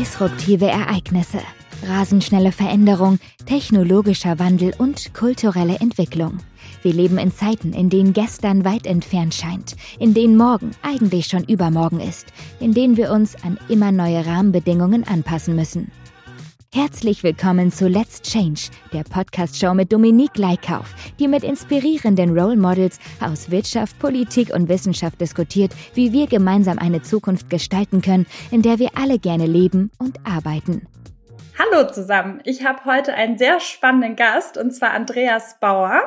Disruptive Ereignisse, rasendschnelle Veränderung, technologischer Wandel und kulturelle Entwicklung. Wir leben in Zeiten, in denen gestern weit entfernt scheint, in denen morgen eigentlich schon übermorgen ist, in denen wir uns an immer neue Rahmenbedingungen anpassen müssen. Herzlich willkommen zu Let's Change, der Podcast-Show mit Dominique Leikauf, die mit inspirierenden Role Models aus Wirtschaft, Politik und Wissenschaft diskutiert, wie wir gemeinsam eine Zukunft gestalten können, in der wir alle gerne leben und arbeiten. Hallo zusammen, ich habe heute einen sehr spannenden Gast, und zwar Andreas Bauer.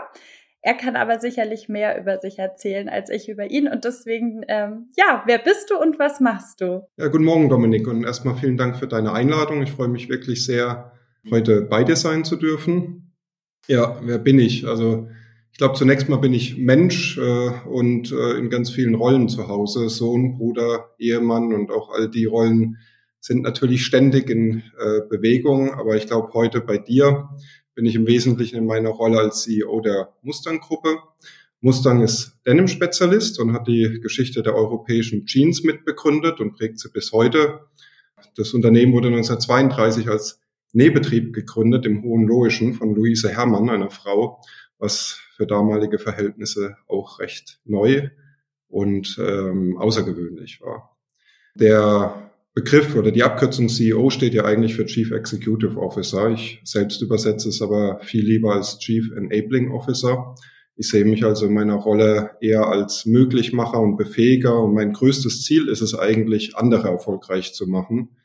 Er kann aber sicherlich mehr über sich erzählen als ich über ihn. Und deswegen, ähm, ja, wer bist du und was machst du? Ja, guten Morgen, Dominik. Und erstmal vielen Dank für deine Einladung. Ich freue mich wirklich sehr, heute bei dir sein zu dürfen. Ja, wer bin ich? Also ich glaube, zunächst mal bin ich Mensch äh, und äh, in ganz vielen Rollen zu Hause. Sohn, Bruder, Ehemann und auch all die Rollen sind natürlich ständig in äh, Bewegung. Aber ich glaube, heute bei dir bin ich im Wesentlichen in meiner Rolle als CEO der Mustang-Gruppe. Mustang ist Denim-Spezialist und hat die Geschichte der europäischen Jeans mitbegründet und prägt sie bis heute. Das Unternehmen wurde 1932 als Nähbetrieb gegründet im Hohenlohischen von Luise Herrmann, einer Frau, was für damalige Verhältnisse auch recht neu und ähm, außergewöhnlich war. Der Begriff oder die Abkürzung CEO steht ja eigentlich für Chief Executive Officer. Ich selbst übersetze es aber viel lieber als Chief Enabling Officer. Ich sehe mich also in meiner Rolle eher als Möglichmacher und Befähiger und mein größtes Ziel ist es eigentlich, andere erfolgreich zu machen.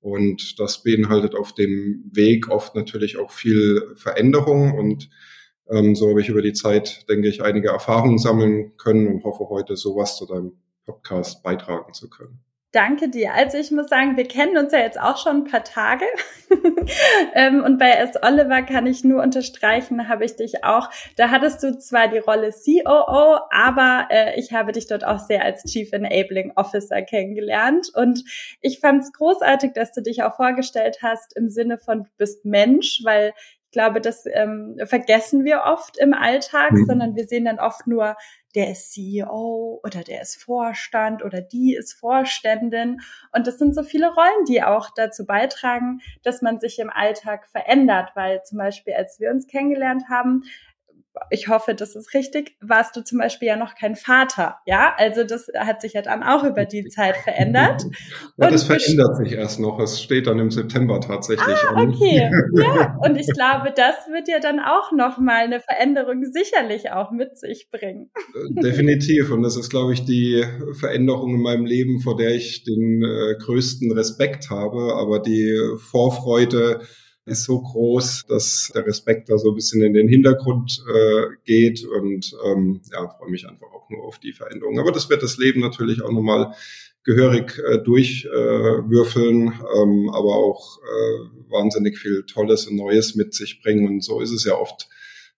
Und das beinhaltet auf dem Weg oft natürlich auch viel Veränderung und ähm, so habe ich über die Zeit, denke ich, einige Erfahrungen sammeln können und hoffe heute sowas zu deinem Podcast beitragen zu können. Danke dir. Also ich muss sagen, wir kennen uns ja jetzt auch schon ein paar Tage. Ähm, und bei S. Oliver kann ich nur unterstreichen, habe ich dich auch. Da hattest du zwar die Rolle COO, aber äh, ich habe dich dort auch sehr als Chief Enabling Officer kennengelernt. Und ich fand es großartig, dass du dich auch vorgestellt hast im Sinne von du bist Mensch, weil ich glaube, das ähm, vergessen wir oft im Alltag, mhm. sondern wir sehen dann oft nur der ist CEO oder der ist Vorstand oder die ist Vorständin. Und das sind so viele Rollen, die auch dazu beitragen, dass man sich im Alltag verändert, weil zum Beispiel, als wir uns kennengelernt haben, ich hoffe, das ist richtig, warst du zum Beispiel ja noch kein Vater, ja? Also das hat sich ja dann auch über die Zeit verändert. Ja, das verändert sich erst noch. Es steht dann im September tatsächlich ah, an. Okay, ja. Und ich glaube, das wird ja dann auch noch mal eine Veränderung sicherlich auch mit sich bringen. Äh, definitiv. Und das ist, glaube ich, die Veränderung in meinem Leben, vor der ich den äh, größten Respekt habe. Aber die Vorfreude, ist so groß, dass der Respekt da so ein bisschen in den Hintergrund äh, geht und ähm, ja, freue mich einfach auch nur auf die Veränderung. Aber das wird das Leben natürlich auch nochmal gehörig äh, durchwürfeln, äh, ähm, aber auch äh, wahnsinnig viel Tolles und Neues mit sich bringen. Und so ist es ja oft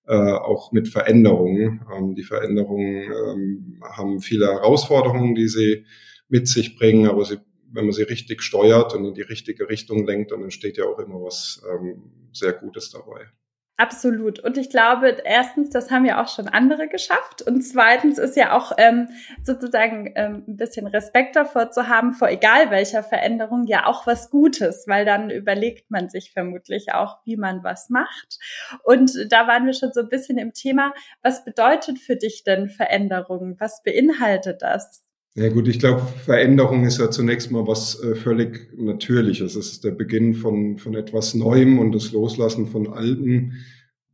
äh, auch mit Veränderungen. Ähm, die Veränderungen ähm, haben viele Herausforderungen, die sie mit sich bringen, aber sie wenn man sie richtig steuert und in die richtige Richtung lenkt, dann entsteht ja auch immer was ähm, sehr Gutes dabei. Absolut. Und ich glaube, erstens, das haben ja auch schon andere geschafft. Und zweitens ist ja auch ähm, sozusagen ähm, ein bisschen Respekt davor zu haben, vor egal welcher Veränderung, ja auch was Gutes, weil dann überlegt man sich vermutlich auch, wie man was macht. Und da waren wir schon so ein bisschen im Thema, was bedeutet für dich denn Veränderung? Was beinhaltet das? Ja gut, ich glaube, Veränderung ist ja zunächst mal was äh, völlig Natürliches. Es ist der Beginn von, von etwas Neuem und das Loslassen von Alten.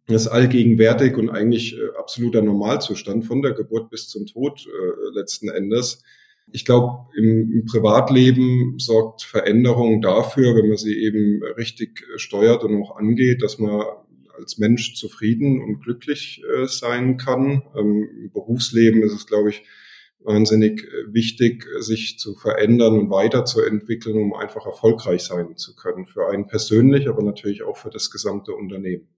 Das ist allgegenwärtig und eigentlich äh, absoluter Normalzustand von der Geburt bis zum Tod äh, letzten Endes. Ich glaube, im, im Privatleben sorgt Veränderung dafür, wenn man sie eben richtig äh, steuert und auch angeht, dass man als Mensch zufrieden und glücklich sein kann. Ähm, Im Berufsleben ist es, glaube ich, wahnsinnig äh, wichtig, sich zu verändern und weiterzuentwickeln, um einfach erfolgreich sein zu können. Für einen persönlich, aber natürlich auch für das gesamte Unternehmen.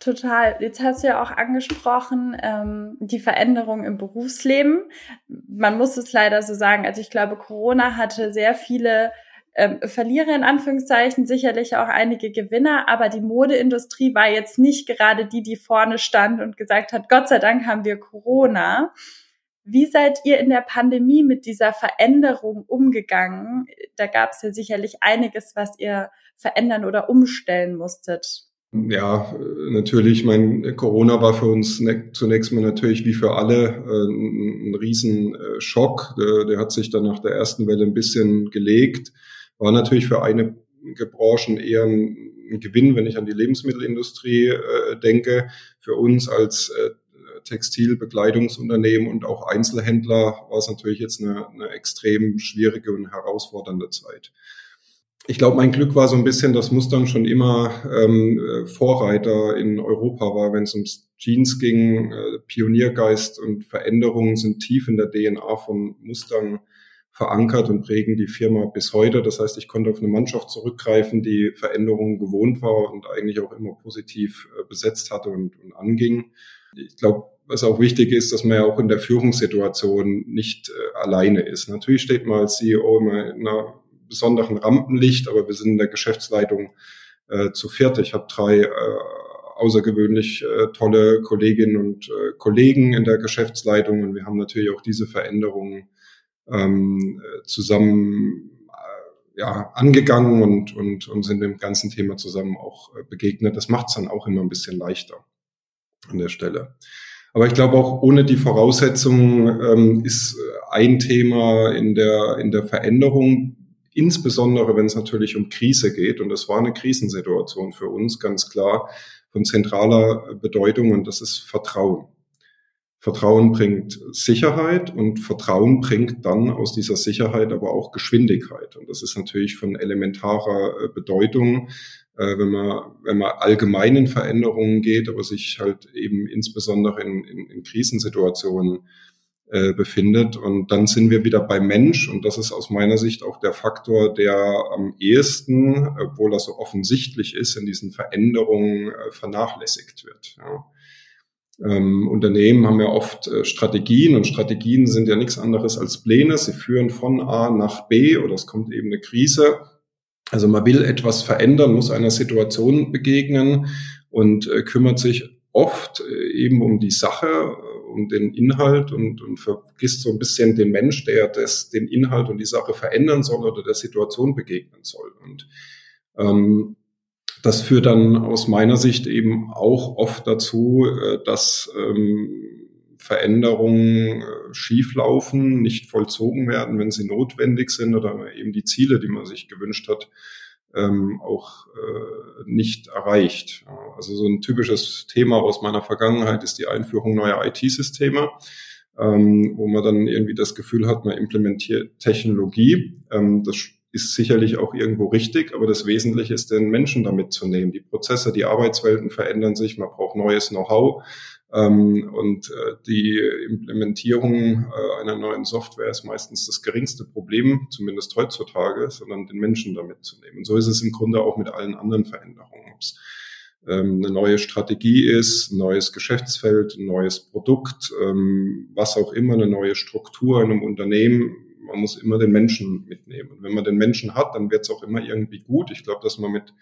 Total. Jetzt hast du ja auch angesprochen, ähm, die Veränderung im Berufsleben. Man muss es leider so sagen. Also ich glaube, Corona hatte sehr viele ähm, Verlierer in Anführungszeichen, sicherlich auch einige Gewinner, aber die Modeindustrie war jetzt nicht gerade die, die vorne stand und gesagt hat, Gott sei Dank haben wir Corona. Wie seid ihr in der Pandemie mit dieser Veränderung umgegangen? Da gab es ja sicherlich einiges, was ihr verändern oder umstellen musstet. Ja, natürlich. Mein Corona war für uns ne, zunächst mal natürlich wie für alle äh, ein, Riesenschock. Der, der hat sich dann nach der ersten Welle ein bisschen gelegt. War natürlich für einige Branchen eher ein Gewinn, wenn ich an die Lebensmittelindustrie äh, denke. Für uns als äh, Textilbekleidungsunternehmen und auch Einzelhändler war es natürlich jetzt eine, eine extrem schwierige und herausfordernde Zeit. Ich glaube, mein Glück war so ein bisschen, dass Mustang schon immer ähm, Vorreiter in Europa war, wenn es ums Jeans ging. Äh, Pioniergeist und Veränderungen sind tief in der DNA von Mustang verankert und prägen die Firma bis heute. Das heißt, ich konnte auf eine Mannschaft zurückgreifen, die Veränderungen gewohnt war und eigentlich auch immer positiv äh, besetzt hatte und, und anging. Ich glaube, was auch wichtig ist, dass man ja auch in der Führungssituation nicht äh, alleine ist. Natürlich steht man als CEO immer in einer besonderen Rampenlicht, aber wir sind in der Geschäftsleitung äh, zu viert. Ich habe drei äh, außergewöhnlich äh, tolle Kolleginnen und äh, Kollegen in der Geschäftsleitung und wir haben natürlich auch diese Veränderungen ähm, zusammen äh, ja, angegangen und, und, und sind dem ganzen Thema zusammen auch begegnet. Das macht es dann auch immer ein bisschen leichter an der Stelle. Aber ich glaube auch ohne die Voraussetzungen ähm, ist äh, ein Thema in der, in der Veränderung insbesondere wenn es natürlich um Krise geht. Und das war eine Krisensituation für uns, ganz klar von zentraler Bedeutung und das ist Vertrauen. Vertrauen bringt Sicherheit und Vertrauen bringt dann aus dieser Sicherheit aber auch Geschwindigkeit. Und das ist natürlich von elementarer äh, Bedeutung, äh, wenn man, wenn man allgemeinen Veränderungen geht, aber sich halt eben insbesondere in, in, in Krisensituationen äh, befindet. Und dann sind wir wieder beim Mensch. Und das ist aus meiner Sicht auch der Faktor, der am ehesten, obwohl er so offensichtlich ist, in diesen Veränderungen äh, vernachlässigt wird. Ja. Ähm, Unternehmen haben ja oft äh, Strategien und Strategien sind ja nichts anderes als Pläne. Sie führen von A nach B oder es kommt eben eine Krise. Also man will etwas verändern, muss einer Situation begegnen und äh, kümmert sich oft äh, eben um die Sache um den Inhalt und, und vergisst so ein bisschen den Mensch, der das, den Inhalt und die Sache verändern soll oder der Situation begegnen soll. Und ähm, das führt dann aus meiner Sicht eben auch oft dazu, äh, dass ähm, Veränderungen äh, schieflaufen, nicht vollzogen werden, wenn sie notwendig sind oder eben die Ziele, die man sich gewünscht hat, ähm, auch äh, nicht erreicht. Also so ein typisches Thema aus meiner Vergangenheit ist die Einführung neuer IT-Systeme, ähm, wo man dann irgendwie das Gefühl hat, man implementiert Technologie. Ähm, das ist sicherlich auch irgendwo richtig, aber das Wesentliche ist, den Menschen damit zu nehmen. Die Prozesse, die Arbeitswelten verändern sich, man braucht neues Know-how. Ähm, und äh, die Implementierung äh, einer neuen Software ist meistens das geringste Problem, zumindest heutzutage, sondern den Menschen damit zu nehmen. Und so ist es im Grunde auch mit allen anderen Veränderungen. Ob es ähm, eine neue Strategie ist, ein neues Geschäftsfeld, ein neues Produkt, ähm, was auch immer, eine neue Struktur in einem Unternehmen. Man muss immer den Menschen mitnehmen. Und wenn man den Menschen hat, dann wird es auch immer irgendwie gut. Ich glaube, dass man mit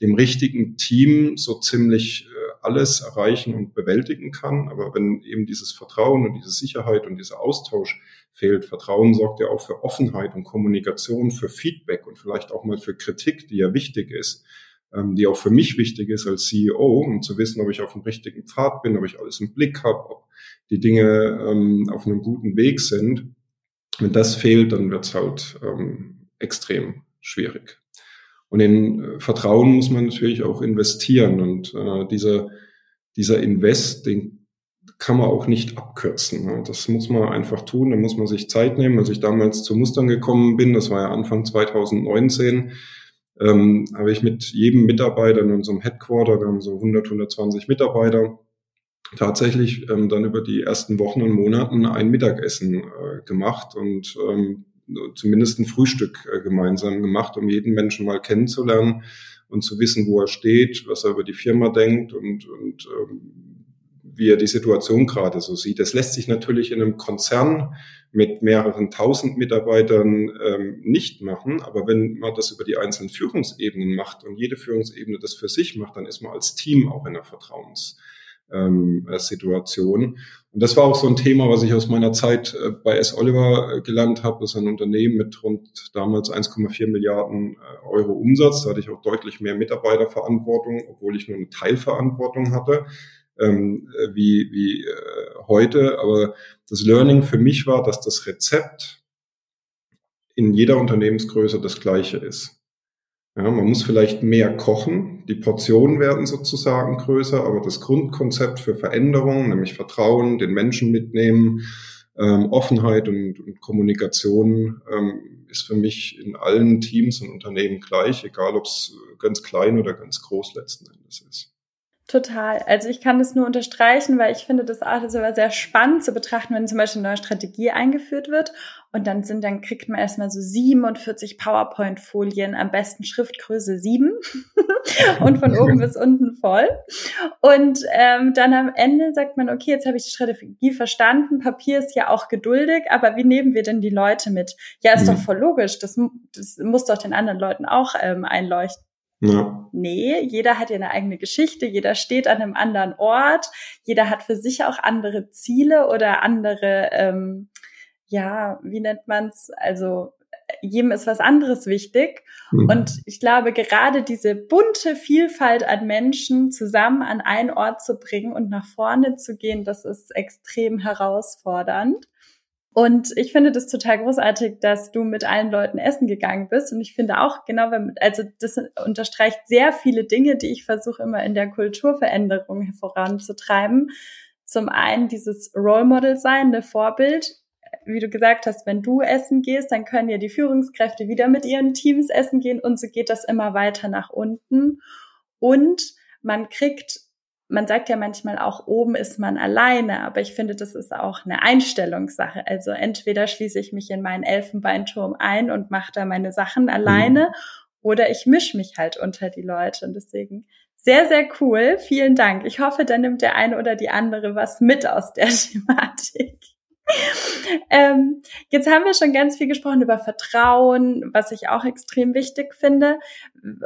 dem richtigen Team so ziemlich äh, alles erreichen und bewältigen kann. Aber wenn eben dieses Vertrauen und diese Sicherheit und dieser Austausch fehlt, Vertrauen sorgt ja auch für Offenheit und Kommunikation, für Feedback und vielleicht auch mal für Kritik, die ja wichtig ist, ähm, die auch für mich wichtig ist als CEO, um zu wissen, ob ich auf dem richtigen Pfad bin, ob ich alles im Blick habe, ob die Dinge ähm, auf einem guten Weg sind. Wenn das fehlt, dann wird es halt ähm, extrem schwierig. Und in äh, Vertrauen muss man natürlich auch investieren. Und äh, dieser, dieser Invest, den kann man auch nicht abkürzen. Ne? Das muss man einfach tun, da muss man sich Zeit nehmen. Als ich damals zu Mustern gekommen bin, das war ja Anfang 2019, ähm, habe ich mit jedem Mitarbeiter in unserem Headquarter, wir haben so 100, 120 Mitarbeiter, tatsächlich ähm, dann über die ersten Wochen und Monaten ein Mittagessen äh, gemacht und ähm, zumindest ein Frühstück äh, gemeinsam gemacht, um jeden Menschen mal kennenzulernen und zu wissen, wo er steht, was er über die Firma denkt und, und ähm, wie er die Situation gerade so sieht. Das lässt sich natürlich in einem Konzern mit mehreren tausend Mitarbeitern ähm, nicht machen, aber wenn man das über die einzelnen Führungsebenen macht und jede Führungsebene das für sich macht, dann ist man als Team auch in einer Vertrauens ähm, äh, Situation. Und das war auch so ein Thema, was ich aus meiner Zeit äh, bei S. Oliver äh, gelernt habe. Das ist ein Unternehmen mit rund damals 1,4 Milliarden Euro Umsatz. Da hatte ich auch deutlich mehr Mitarbeiterverantwortung, obwohl ich nur eine Teilverantwortung hatte, ähm, äh, wie, wie äh, heute. Aber das Learning für mich war, dass das Rezept in jeder Unternehmensgröße das gleiche ist. Ja, man muss vielleicht mehr kochen, die Portionen werden sozusagen größer, aber das Grundkonzept für Veränderung, nämlich Vertrauen, den Menschen mitnehmen, ähm, Offenheit und, und Kommunikation ähm, ist für mich in allen Teams und Unternehmen gleich, egal ob es ganz klein oder ganz groß letzten Endes ist. Total. Also ich kann das nur unterstreichen, weil ich finde das auch so sehr spannend zu betrachten, wenn zum Beispiel eine neue Strategie eingeführt wird und dann sind, dann kriegt man erstmal so 47 PowerPoint-Folien, am besten Schriftgröße 7 und von oben bis unten voll. Und ähm, dann am Ende sagt man, okay, jetzt habe ich die Strategie verstanden, Papier ist ja auch geduldig, aber wie nehmen wir denn die Leute mit? Ja, ist mhm. doch voll logisch, das, das muss doch den anderen Leuten auch ähm, einleuchten. Ja. Nee, jeder hat ja eine eigene Geschichte, jeder steht an einem anderen Ort, jeder hat für sich auch andere Ziele oder andere, ähm, ja, wie nennt man's? Also jedem ist was anderes wichtig. Mhm. Und ich glaube, gerade diese bunte Vielfalt an Menschen zusammen an einen Ort zu bringen und nach vorne zu gehen, das ist extrem herausfordernd. Und ich finde das total großartig, dass du mit allen Leuten essen gegangen bist. Und ich finde auch, genau, also das unterstreicht sehr viele Dinge, die ich versuche immer in der Kulturveränderung voranzutreiben. Zum einen dieses Role Model sein, eine Vorbild. Wie du gesagt hast, wenn du essen gehst, dann können ja die Führungskräfte wieder mit ihren Teams essen gehen und so geht das immer weiter nach unten. Und man kriegt man sagt ja manchmal auch, oben ist man alleine, aber ich finde, das ist auch eine Einstellungssache. Also entweder schließe ich mich in meinen Elfenbeinturm ein und mache da meine Sachen alleine mhm. oder ich mische mich halt unter die Leute. Und deswegen sehr, sehr cool. Vielen Dank. Ich hoffe, da nimmt der eine oder die andere was mit aus der Thematik. Ähm, jetzt haben wir schon ganz viel gesprochen über Vertrauen, was ich auch extrem wichtig finde.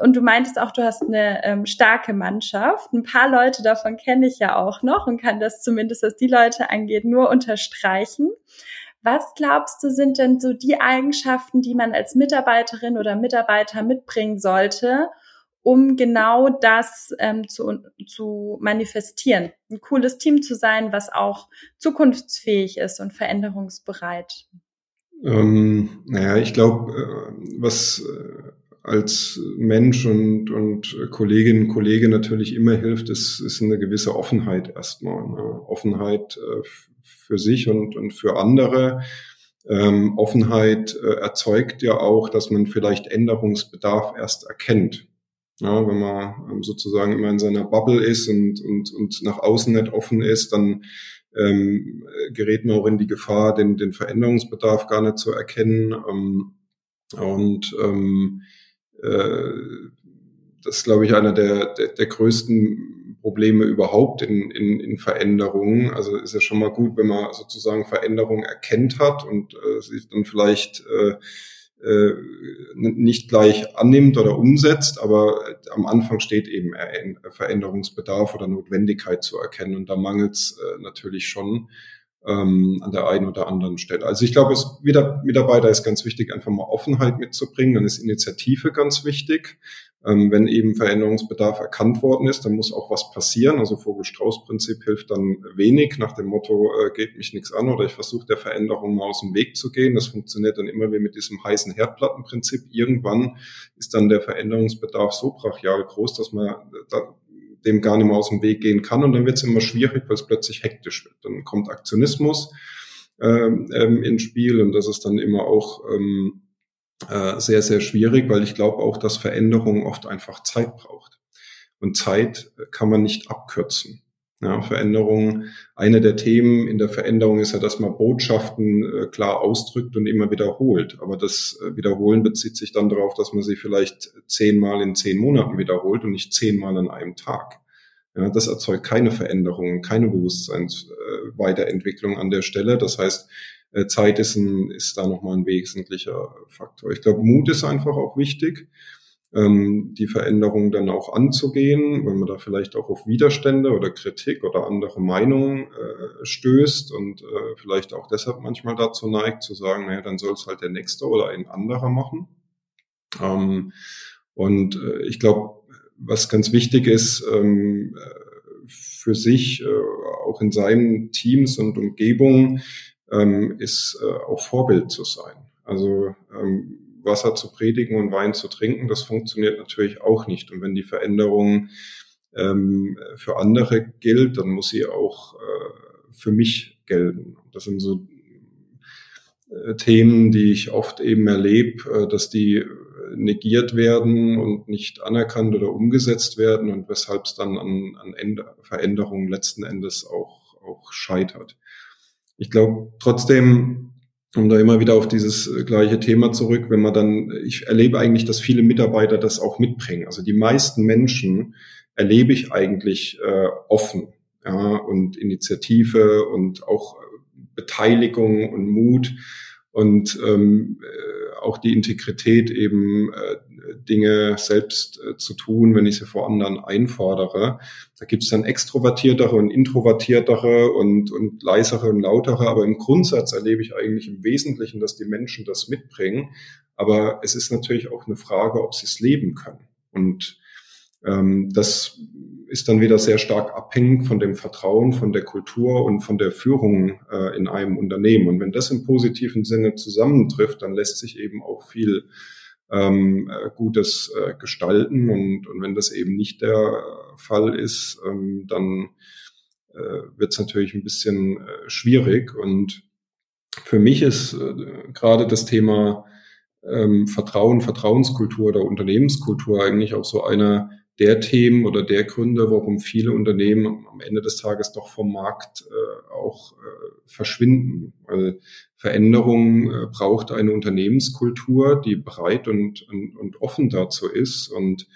Und du meintest auch, du hast eine ähm, starke Mannschaft. Ein paar Leute davon kenne ich ja auch noch und kann das zumindest, was die Leute angeht, nur unterstreichen. Was glaubst du, sind denn so die Eigenschaften, die man als Mitarbeiterin oder Mitarbeiter mitbringen sollte, um genau das ähm, zu, zu manifestieren. Ein cooles Team zu sein, was auch zukunftsfähig ist und veränderungsbereit. Ähm, naja, ich glaube, äh, was äh, als Mensch und, und Kolleginnen und Kollege natürlich immer hilft, ist, ist eine gewisse Offenheit erstmal. Ne? Offenheit äh, für sich und, und für andere. Ähm, Offenheit äh, erzeugt ja auch, dass man vielleicht Änderungsbedarf erst erkennt. Ja, wenn man ähm, sozusagen immer in seiner Bubble ist und, und, und nach außen nicht offen ist, dann ähm, gerät man auch in die Gefahr, den, den Veränderungsbedarf gar nicht zu erkennen. Ähm, und ähm, äh, das ist, glaube ich, einer der, der, der größten Probleme überhaupt in, in, in Veränderungen. Also ist ja schon mal gut, wenn man sozusagen Veränderungen erkennt hat und äh, sich dann vielleicht äh, äh, nicht gleich annimmt oder umsetzt, aber am Anfang steht eben Veränderungsbedarf oder Notwendigkeit zu erkennen. Und da mangelt es äh, natürlich schon ähm, an der einen oder anderen Stelle. Also ich glaube, es wieder Mitarbeiter ist ganz wichtig, einfach mal Offenheit mitzubringen, dann ist Initiative ganz wichtig. Ähm, wenn eben Veränderungsbedarf erkannt worden ist, dann muss auch was passieren. Also Vogel-Strauß-Prinzip hilft dann wenig nach dem Motto, äh, geht mich nichts an oder ich versuche der Veränderung mal aus dem Weg zu gehen. Das funktioniert dann immer wie mit diesem heißen Herdplattenprinzip. Irgendwann ist dann der Veränderungsbedarf so brachial groß, dass man da, dem gar nicht mehr aus dem Weg gehen kann und dann wird es immer schwierig, weil es plötzlich hektisch wird. Dann kommt Aktionismus ähm, ähm, ins Spiel und das ist dann immer auch ähm, äh, sehr, sehr schwierig, weil ich glaube auch, dass Veränderung oft einfach Zeit braucht. Und Zeit kann man nicht abkürzen. Ja, Veränderung, eine der Themen in der Veränderung ist ja, dass man Botschaften äh, klar ausdrückt und immer wiederholt. Aber das äh, Wiederholen bezieht sich dann darauf, dass man sie vielleicht zehnmal in zehn Monaten wiederholt und nicht zehnmal an einem Tag. Ja, das erzeugt keine Veränderung, keine Bewusstseinsweiterentwicklung äh, an der Stelle. Das heißt, äh, Zeit ist, ein, ist da nochmal ein wesentlicher Faktor. Ich glaube, Mut ist einfach auch wichtig. Ähm, die Veränderung dann auch anzugehen, wenn man da vielleicht auch auf Widerstände oder Kritik oder andere Meinungen äh, stößt und äh, vielleicht auch deshalb manchmal dazu neigt zu sagen, naja, dann soll es halt der Nächste oder ein anderer machen. Ähm, und äh, ich glaube, was ganz wichtig ist, ähm, äh, für sich, äh, auch in seinen Teams und Umgebungen, ähm, ist äh, auch Vorbild zu sein. Also ähm, Wasser zu predigen und Wein zu trinken, das funktioniert natürlich auch nicht. Und wenn die Veränderung ähm, für andere gilt, dann muss sie auch äh, für mich gelten. Das sind so äh, Themen, die ich oft eben erlebe, äh, dass die negiert werden und nicht anerkannt oder umgesetzt werden und weshalb es dann an, an Veränderungen letzten Endes auch, auch scheitert. Ich glaube trotzdem, um da immer wieder auf dieses äh, gleiche Thema zurück, wenn man dann, ich erlebe eigentlich, dass viele Mitarbeiter das auch mitbringen. Also die meisten Menschen erlebe ich eigentlich äh, offen ja, und Initiative und auch äh, Beteiligung und Mut und ähm, äh, auch die Integrität eben äh, Dinge selbst äh, zu tun, wenn ich sie vor anderen einfordere. Da gibt es dann extrovertiertere und introvertiertere und, und leisere und lautere, aber im Grundsatz erlebe ich eigentlich im Wesentlichen, dass die Menschen das mitbringen. Aber es ist natürlich auch eine Frage, ob sie es leben können. Und das ist dann wieder sehr stark abhängig von dem Vertrauen, von der Kultur und von der Führung äh, in einem Unternehmen. Und wenn das im positiven Sinne zusammentrifft, dann lässt sich eben auch viel ähm, äh, Gutes äh, gestalten. Und, und wenn das eben nicht der Fall ist, ähm, dann äh, wird es natürlich ein bisschen äh, schwierig. Und für mich ist äh, gerade das Thema ähm, Vertrauen, Vertrauenskultur oder Unternehmenskultur eigentlich auch so einer der Themen oder der Gründe, warum viele Unternehmen am Ende des Tages doch vom Markt äh, auch äh, verschwinden. Weil Veränderung äh, braucht eine Unternehmenskultur, die bereit und, und, und offen dazu ist. Und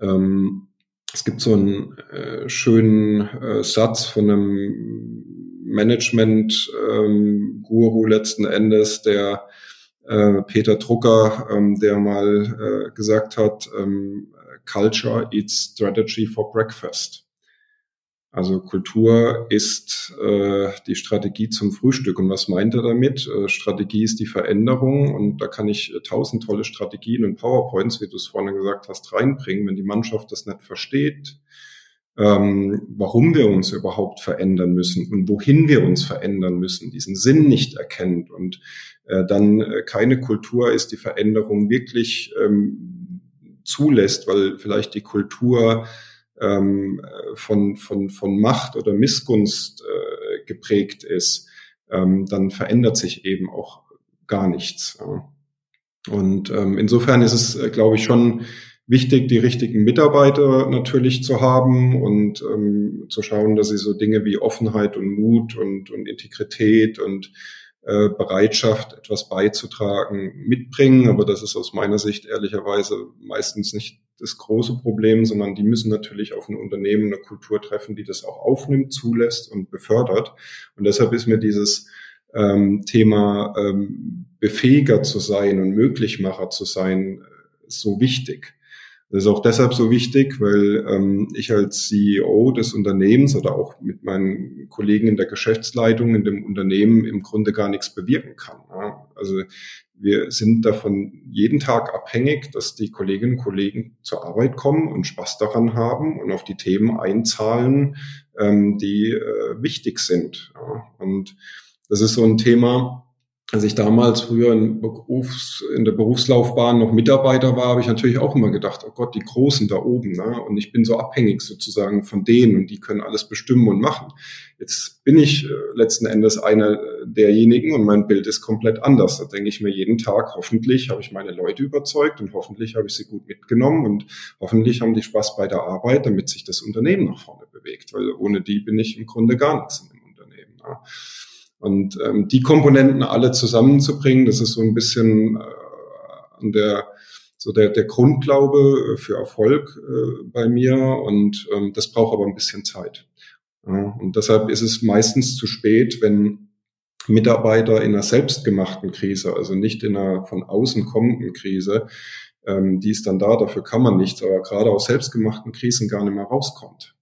ähm, es gibt so einen äh, schönen äh, Satz von einem Management-Guru ähm, letzten Endes, der äh, Peter Drucker, ähm, der mal äh, gesagt hat, ähm, Culture eats strategy for breakfast. Also Kultur ist äh, die Strategie zum Frühstück. Und was meint er damit? Äh, Strategie ist die Veränderung und da kann ich äh, tausend tolle Strategien und PowerPoints, wie du es vorhin gesagt hast, reinbringen. Wenn die Mannschaft das nicht versteht, ähm, warum wir uns überhaupt verändern müssen und wohin wir uns verändern müssen, diesen Sinn nicht erkennt und äh, dann äh, keine Kultur ist, die Veränderung wirklich ähm, zulässt, weil vielleicht die Kultur ähm, von, von, von Macht oder Missgunst äh, geprägt ist, ähm, dann verändert sich eben auch gar nichts. Und ähm, insofern ist es, äh, glaube ich, schon wichtig, die richtigen Mitarbeiter natürlich zu haben und ähm, zu schauen, dass sie so Dinge wie Offenheit und Mut und, und Integrität und äh, Bereitschaft, etwas beizutragen, mitbringen. Aber das ist aus meiner Sicht ehrlicherweise meistens nicht das große Problem, sondern die müssen natürlich auf ein Unternehmen eine Kultur treffen, die das auch aufnimmt, zulässt und befördert. Und deshalb ist mir dieses ähm, Thema ähm, Befähiger zu sein und Möglichmacher zu sein äh, so wichtig. Das ist auch deshalb so wichtig, weil ähm, ich als CEO des Unternehmens oder auch mit meinen Kollegen in der Geschäftsleitung in dem Unternehmen im Grunde gar nichts bewirken kann. Ja. Also wir sind davon jeden Tag abhängig, dass die Kolleginnen und Kollegen zur Arbeit kommen und Spaß daran haben und auf die Themen einzahlen, ähm, die äh, wichtig sind. Ja. Und das ist so ein Thema, als ich damals früher in, Berufs-, in der Berufslaufbahn noch Mitarbeiter war, habe ich natürlich auch immer gedacht, oh Gott, die Großen da oben, ne? Und ich bin so abhängig sozusagen von denen und die können alles bestimmen und machen. Jetzt bin ich äh, letzten Endes einer derjenigen und mein Bild ist komplett anders. Da denke ich mir jeden Tag, hoffentlich habe ich meine Leute überzeugt und hoffentlich habe ich sie gut mitgenommen und hoffentlich haben die Spaß bei der Arbeit, damit sich das Unternehmen nach vorne bewegt, weil ohne die bin ich im Grunde gar nichts in dem Unternehmen. Ne? Und ähm, die Komponenten alle zusammenzubringen, das ist so ein bisschen äh, an der so der, der Grundglaube für Erfolg äh, bei mir und ähm, das braucht aber ein bisschen Zeit. Ja, und deshalb ist es meistens zu spät, wenn Mitarbeiter in einer selbstgemachten Krise, also nicht in einer von außen kommenden Krise, ähm, die ist dann da, dafür kann man nichts, aber gerade aus selbstgemachten Krisen gar nicht mehr rauskommt.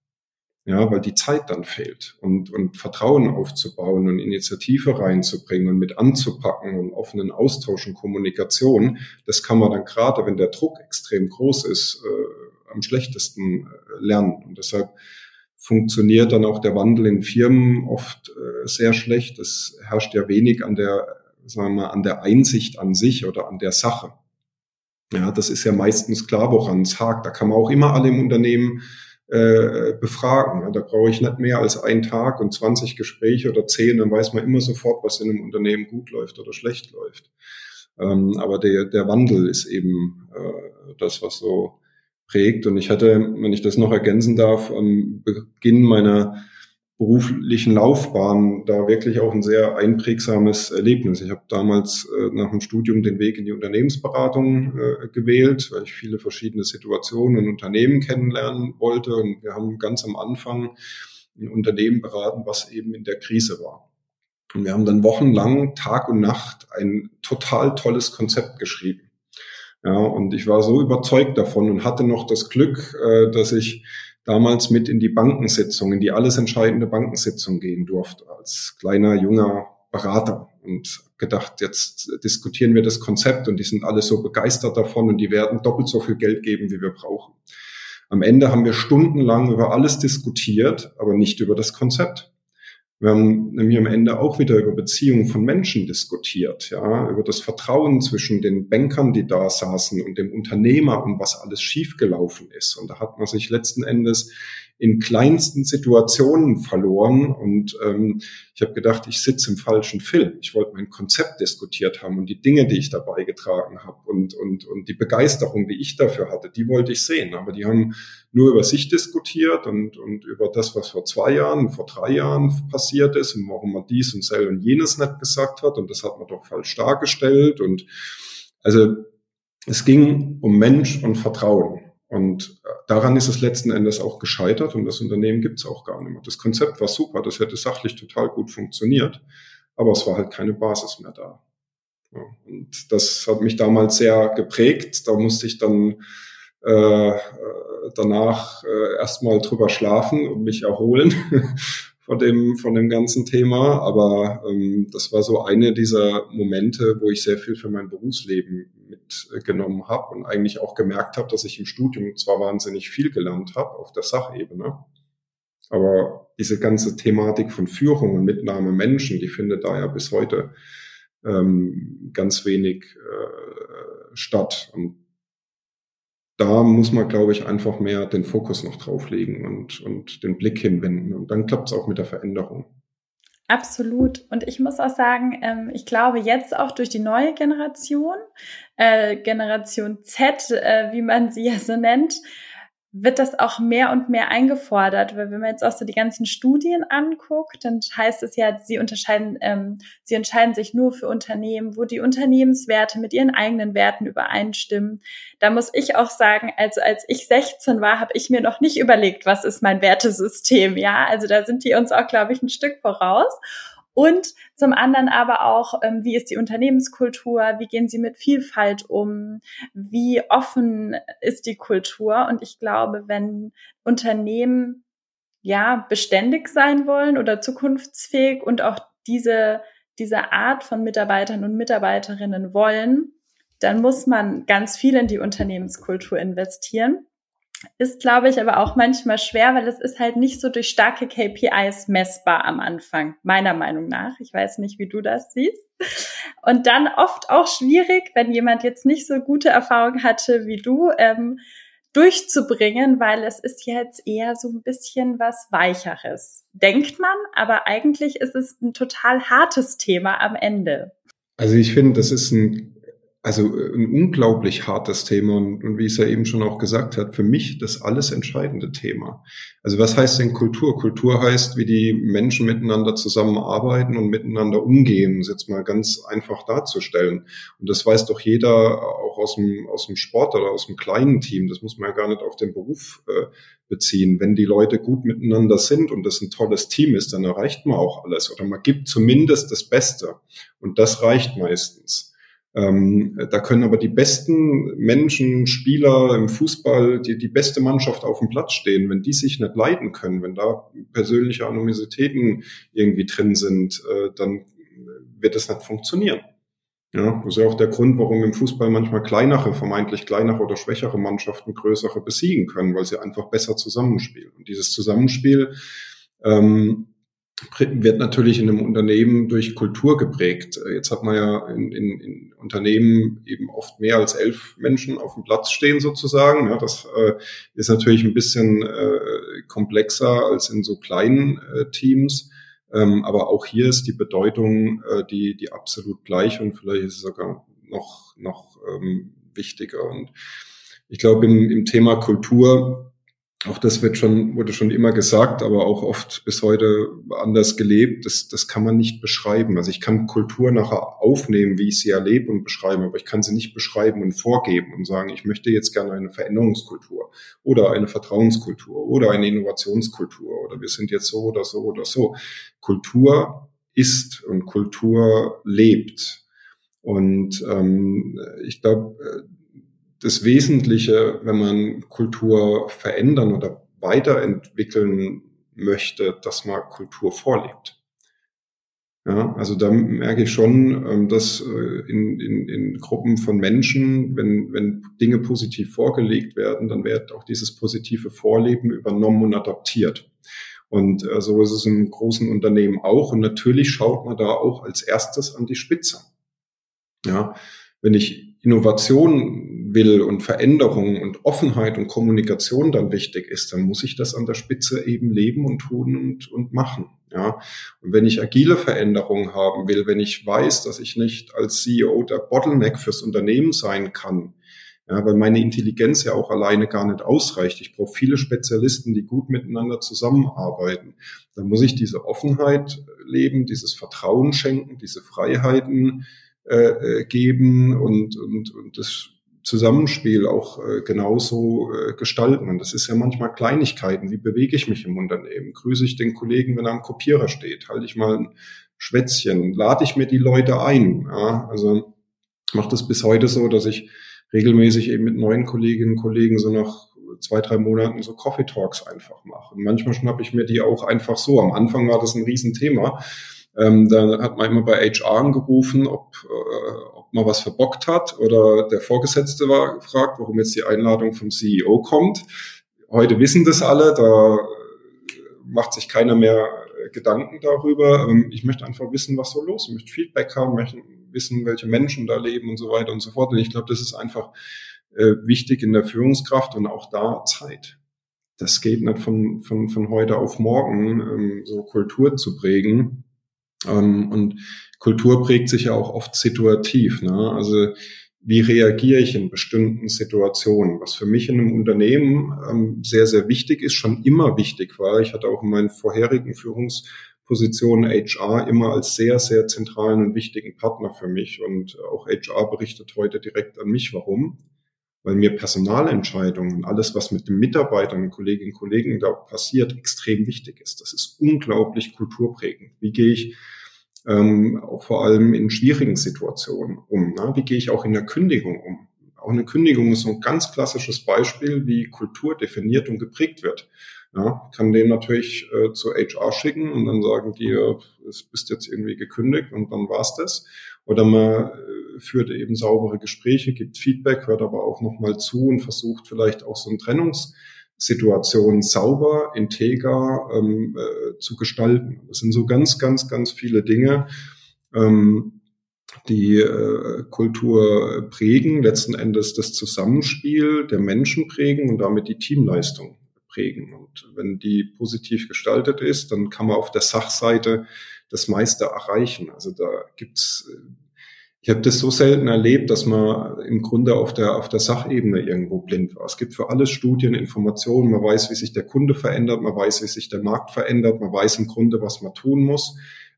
Ja, weil die Zeit dann fehlt und, und Vertrauen aufzubauen und Initiative reinzubringen und mit anzupacken und offenen Austausch und Kommunikation, das kann man dann gerade, wenn der Druck extrem groß ist, äh, am schlechtesten äh, lernen. Und deshalb funktioniert dann auch der Wandel in Firmen oft äh, sehr schlecht. Es herrscht ja wenig an der, sagen wir mal, an der Einsicht an sich oder an der Sache. Ja, das ist ja meistens klar, woran es hakt. Da kann man auch immer alle im Unternehmen äh, befragen. Da brauche ich nicht mehr als einen Tag und 20 Gespräche oder 10, dann weiß man immer sofort, was in einem Unternehmen gut läuft oder schlecht läuft. Ähm, aber der, der Wandel ist eben äh, das, was so prägt. Und ich hatte, wenn ich das noch ergänzen darf, am Beginn meiner beruflichen Laufbahn da wirklich auch ein sehr einprägsames Erlebnis. Ich habe damals äh, nach dem Studium den Weg in die Unternehmensberatung äh, gewählt, weil ich viele verschiedene Situationen und Unternehmen kennenlernen wollte. Und wir haben ganz am Anfang ein Unternehmen beraten, was eben in der Krise war. Und wir haben dann wochenlang, Tag und Nacht, ein total tolles Konzept geschrieben. Ja, und ich war so überzeugt davon und hatte noch das Glück, äh, dass ich damals mit in die Bankensitzung, in die alles entscheidende Bankensitzung gehen durfte, als kleiner, junger Berater und gedacht, jetzt diskutieren wir das Konzept und die sind alle so begeistert davon und die werden doppelt so viel Geld geben, wie wir brauchen. Am Ende haben wir stundenlang über alles diskutiert, aber nicht über das Konzept. Wir haben nämlich am Ende auch wieder über Beziehungen von Menschen diskutiert, ja, über das Vertrauen zwischen den Bankern, die da saßen und dem Unternehmer und was alles schiefgelaufen ist. Und da hat man sich letzten Endes in kleinsten Situationen verloren. Und ähm, ich habe gedacht, ich sitze im falschen Film. Ich wollte mein Konzept diskutiert haben und die Dinge, die ich dabei getragen habe und, und, und die Begeisterung, die ich dafür hatte, die wollte ich sehen. Aber die haben nur über sich diskutiert und, und über das, was vor zwei Jahren, vor drei Jahren passiert ist und warum man dies und sel und jenes nicht gesagt hat. Und das hat man doch falsch dargestellt. Und also es ging um Mensch und Vertrauen. Und daran ist es letzten Endes auch gescheitert und das Unternehmen gibt es auch gar nicht mehr. Das Konzept war super, das hätte sachlich total gut funktioniert, aber es war halt keine Basis mehr da. Ja, und das hat mich damals sehr geprägt. Da musste ich dann äh, äh danach äh, erstmal drüber schlafen und mich erholen von dem, von dem ganzen Thema. Aber ähm, das war so eine dieser Momente, wo ich sehr viel für mein Berufsleben mitgenommen habe und eigentlich auch gemerkt habe, dass ich im Studium zwar wahnsinnig viel gelernt habe auf der Sachebene, aber diese ganze Thematik von Führung und Mitnahme Menschen, die findet da ja bis heute ähm, ganz wenig äh, statt. Und da muss man, glaube ich, einfach mehr den Fokus noch drauflegen und, und den Blick hinwenden. Und dann klappt es auch mit der Veränderung. Absolut. Und ich muss auch sagen, ähm, ich glaube jetzt auch durch die neue Generation, äh, Generation Z, äh, wie man sie ja so nennt, wird das auch mehr und mehr eingefordert, weil wenn man jetzt auch so die ganzen Studien anguckt, dann heißt es ja, sie unterscheiden, ähm, sie entscheiden sich nur für Unternehmen, wo die Unternehmenswerte mit ihren eigenen Werten übereinstimmen. Da muss ich auch sagen, also als ich 16 war, habe ich mir noch nicht überlegt, was ist mein Wertesystem, ja. Also da sind die uns auch, glaube ich, ein Stück voraus. Und zum anderen aber auch, ähm, wie ist die Unternehmenskultur, wie gehen sie mit Vielfalt um, wie offen ist die Kultur. Und ich glaube, wenn Unternehmen ja beständig sein wollen oder zukunftsfähig und auch diese, diese Art von Mitarbeitern und Mitarbeiterinnen wollen, dann muss man ganz viel in die Unternehmenskultur investieren. Ist, glaube ich, aber auch manchmal schwer, weil es ist halt nicht so durch starke KPIs messbar am Anfang, meiner Meinung nach. Ich weiß nicht, wie du das siehst. Und dann oft auch schwierig, wenn jemand jetzt nicht so gute Erfahrungen hatte wie du, ähm, durchzubringen, weil es ist jetzt eher so ein bisschen was Weicheres. Denkt man, aber eigentlich ist es ein total hartes Thema am Ende. Also ich finde, das ist ein also äh, ein unglaublich hartes Thema und, und wie es ja eben schon auch gesagt hat, für mich das alles entscheidende Thema. Also was heißt denn Kultur? Kultur heißt, wie die Menschen miteinander zusammenarbeiten und miteinander umgehen, das jetzt mal ganz einfach darzustellen. Und das weiß doch jeder auch aus dem, aus dem Sport oder aus dem kleinen Team. Das muss man ja gar nicht auf den Beruf äh, beziehen. Wenn die Leute gut miteinander sind und das ein tolles Team ist, dann erreicht man auch alles oder man gibt zumindest das Beste. Und das reicht meistens. Ähm, da können aber die besten Menschen, Spieler im Fußball, die, die beste Mannschaft auf dem Platz stehen, wenn die sich nicht leiden können, wenn da persönliche Animositäten irgendwie drin sind, äh, dann wird das nicht funktionieren. Ja, das ist ja auch der Grund, warum im Fußball manchmal kleinere, vermeintlich kleinere oder schwächere Mannschaften größere besiegen können, weil sie einfach besser zusammenspielen. Und dieses Zusammenspiel ähm, wird natürlich in einem Unternehmen durch Kultur geprägt. Jetzt hat man ja in, in, in Unternehmen eben oft mehr als elf Menschen auf dem Platz stehen sozusagen. Ja, das äh, ist natürlich ein bisschen äh, komplexer als in so kleinen äh, Teams. Ähm, aber auch hier ist die Bedeutung äh, die, die absolut gleich und vielleicht ist es sogar noch, noch ähm, wichtiger. Und ich glaube, im, im Thema Kultur auch das wird schon, wurde schon immer gesagt, aber auch oft bis heute anders gelebt. Das, das kann man nicht beschreiben. Also ich kann Kultur nachher aufnehmen, wie ich sie erlebe und beschreiben, aber ich kann sie nicht beschreiben und vorgeben und sagen, ich möchte jetzt gerne eine Veränderungskultur oder eine Vertrauenskultur oder eine Innovationskultur oder wir sind jetzt so oder so oder so. Kultur ist und Kultur lebt. Und ähm, ich glaube, das Wesentliche, wenn man Kultur verändern oder weiterentwickeln möchte, dass man Kultur vorlebt. Ja, also da merke ich schon, ähm, dass äh, in, in, in Gruppen von Menschen, wenn, wenn Dinge positiv vorgelegt werden, dann wird auch dieses positive Vorleben übernommen und adaptiert. Und äh, so ist es im großen Unternehmen auch. Und natürlich schaut man da auch als erstes an die Spitze. Ja, wenn ich Innovation will und Veränderung und Offenheit und Kommunikation dann wichtig ist, dann muss ich das an der Spitze eben leben und tun und, und machen. Ja, und wenn ich agile Veränderungen haben will, wenn ich weiß, dass ich nicht als CEO der Bottleneck fürs Unternehmen sein kann, ja, weil meine Intelligenz ja auch alleine gar nicht ausreicht. Ich brauche viele Spezialisten, die gut miteinander zusammenarbeiten. Dann muss ich diese Offenheit leben, dieses Vertrauen schenken, diese Freiheiten äh, äh geben und, und, und das Zusammenspiel auch äh, genauso äh, gestalten. Und das ist ja manchmal Kleinigkeiten. Wie bewege ich mich im Unternehmen? Grüße ich den Kollegen, wenn er am Kopierer steht? Halte ich mal ein Schwätzchen? Lade ich mir die Leute ein? Ja, also mache das bis heute so, dass ich regelmäßig eben mit neuen Kolleginnen und Kollegen so nach zwei, drei Monaten so Coffee Talks einfach mache. Und manchmal schnappe ich mir die auch einfach so. Am Anfang war das ein Riesenthema. Ähm, da hat man immer bei HR angerufen, ob, äh, mal was verbockt hat oder der Vorgesetzte war gefragt, warum jetzt die Einladung vom CEO kommt. Heute wissen das alle, da macht sich keiner mehr Gedanken darüber. Ähm, ich möchte einfach wissen, was so los ist. Ich möchte Feedback haben, möchte wissen, welche Menschen da leben und so weiter und so fort. Und ich glaube, das ist einfach äh, wichtig in der Führungskraft und auch da Zeit. Das geht nicht von, von, von heute auf morgen, ähm, so Kultur zu prägen. Ähm, und Kultur prägt sich ja auch oft situativ. Ne? Also wie reagiere ich in bestimmten Situationen? Was für mich in einem Unternehmen ähm, sehr, sehr wichtig ist, schon immer wichtig war. Ich hatte auch in meinen vorherigen Führungspositionen HR immer als sehr, sehr zentralen und wichtigen Partner für mich. Und auch HR berichtet heute direkt an mich, warum. Weil mir Personalentscheidungen alles, was mit den Mitarbeitern, Kolleginnen und Kollegen da passiert, extrem wichtig ist. Das ist unglaublich kulturprägend. Wie gehe ich ähm, auch vor allem in schwierigen Situationen um. Ne? Wie gehe ich auch in der Kündigung um? Auch eine Kündigung ist so ein ganz klassisches Beispiel, wie Kultur definiert und geprägt wird. Ja, kann den natürlich äh, zu HR schicken und dann sagen die, es bist jetzt irgendwie gekündigt und dann war's das. Oder man äh, führt eben saubere Gespräche, gibt Feedback, hört aber auch nochmal zu und versucht vielleicht auch so ein Trennungs Situation sauber, integer ähm, äh, zu gestalten. Das sind so ganz, ganz, ganz viele Dinge, ähm, die äh, Kultur prägen, letzten Endes das Zusammenspiel der Menschen prägen und damit die Teamleistung prägen. Und wenn die positiv gestaltet ist, dann kann man auf der Sachseite das meiste erreichen. Also da gibt's äh, ich habe das so selten erlebt, dass man im Grunde auf der, auf der Sachebene irgendwo blind war. Es gibt für alles Studien, Informationen, man weiß, wie sich der Kunde verändert, man weiß, wie sich der Markt verändert, man weiß im Grunde, was man tun muss.